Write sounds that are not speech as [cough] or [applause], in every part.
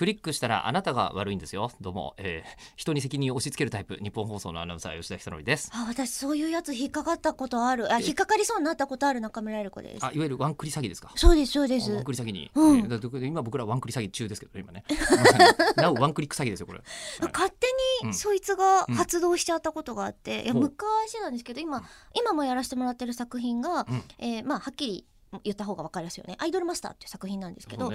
クリックしたらあなたが悪いんですよ。どうも、えー、人に責任を押し付けるタイプ。日本放送のアナウンサー吉田久典です。あ私そういうやつ引っかかったことある。あ引っかかりそうになったことある中村える子です。あいわゆるワンクリ詐欺ですか？そうですそうです。ワンクリ詐欺に、うん。えー今僕らワンクリ詐欺中ですけどね。今ね [laughs] なおワンクリック詐欺ですよこれ、はい。勝手うん。にそいつが発動しちゃったことがあって、いやほう昔なんですけど今今もやらせてもらってる作品が、うん。えーまあはっきり言った方が分かりやすいよね「アイドルマスター」っていう作品なんですけど、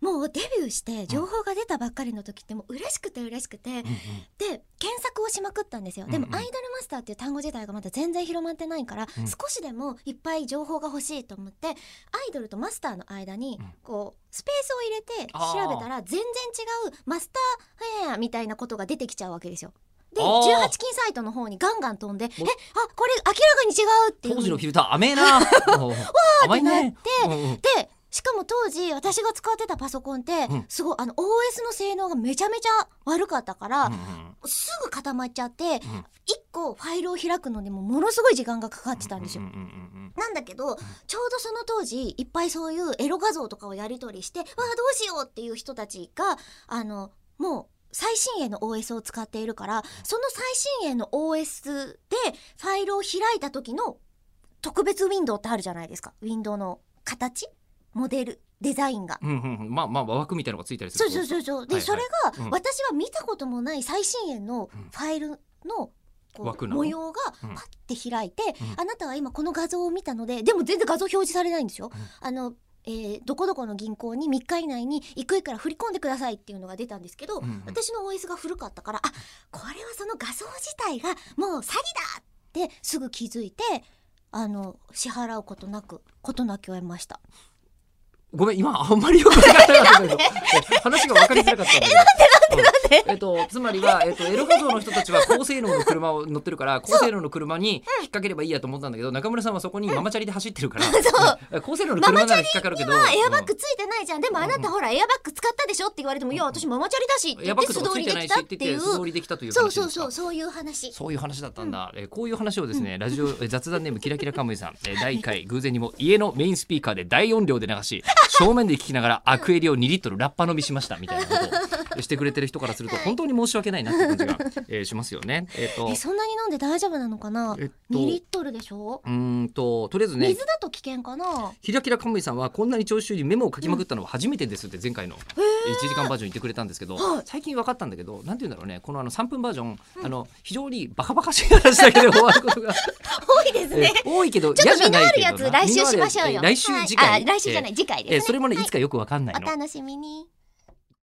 もうデビューして情報が出たばっかりの時ってもう嬉しくて嬉しくて、うんうん。で検索をしまくったんですよ、でもアイドルマスターっていう単語自体がまだ全然広まってないから、うん。少しでもいっぱい情報が欲しいと思ってアイドルとマスターの間にうん。こうスペースを入れて調べたら全然違うマスターフェアみたいなことが出てきちゃうわけですよ。であー。18金サイトの方にガンガン飛んで「えあこれ明らかに違う」っていう。当時のフィルター甘えなおう甘いね。うんうんでしかも当時私が使ってたパソコンって、うん。すごいあの OS の性能がめちゃめちゃ悪かったから、すぐ固まっちゃって、ん。一個ファイルを開くのにもものすごい時間がかかってたんですよ。なんだけど、ちょうどその当時いっぱいそういうエロ画像とかをやり取りしてわあどうしようっていう人たちがあのもう最新鋭の OS を使っているからその最新鋭の OS でファイルを開いた時の特別ウィンドウってあるじゃないですか。ウィンドウの形？モデル？デザインが。うんうんうん。まあまあ枠みたいなのがついたりするそうそうそうそう。で、はいはい。それが、うん。私は見たこともない最新鋭のファイルの枠なの？模様がうん。パッて開いて、うん。あなたは今この画像を見たのででも全然画像表示されないんですよ。うん。あのえーどこどこの銀行に3日以内にいくいくら振り込んでくださいっていうのが出たんですけど、うんうん。私の OS が古かったからあこれはその画像自体がもう詐欺だってすぐ気づいてあの支払うことなくことなきを得ました。ごめん今あんまりよく分からなかったけど。[laughs] え話が分かりづらかったんだけど。えっとつまりは、えっと、エロ画像の人たちは高性能の車を乗ってるから高性能の車に引っ掛ければいいやと思ったんだけど中村さんはそこにママチャリで走ってるから、[laughs] え高性能の車なら引っかかるけどまあエアバッグうん。ついてないじゃん、でもあなたほらエアバッグ使ったでしょって言われても、いや私ママチャリだしってエ言って素アバッグとかつ通りできたいてないしっっていうて言って素通りできたというそうそうそうそういう話。そういう話だったんだ、えーこういう話をですね、ラジオえー雑談ネームキラキラカムイさん、えー第1回 [laughs] 偶然にも家のメインスピーカーで大音量で流し正面で聞きながらアクエリを2リットルラッパ飲みしましたみたいなことをしてくれてる人からすると本当に申し訳ないなって感じが、えーしますよね。えっ、とえそんなに飲んで大丈夫なのかな、えっと2リットルでしょ？うーんととりあえずね水だと危険かな？キラキラカムイさんはこんなに聴衆にメモを書きまくったのは初めてですって前回の1時間バージョン言ってくれたんですけど、はい。最近分かったんだけどなんて言うんだろうねこのあの3分バージョン、あの非常にバカバカしい話だけで終わることが [laughs] 多いですね。[laughs] えー多いけどちょ嫌じゃっと身のあるないけどな。やつ来週しましょうよ。来週はい。次回、あ来週じゃない。次回ですね。えーそれもね、はい。いつかよくわかんないの。お楽しみに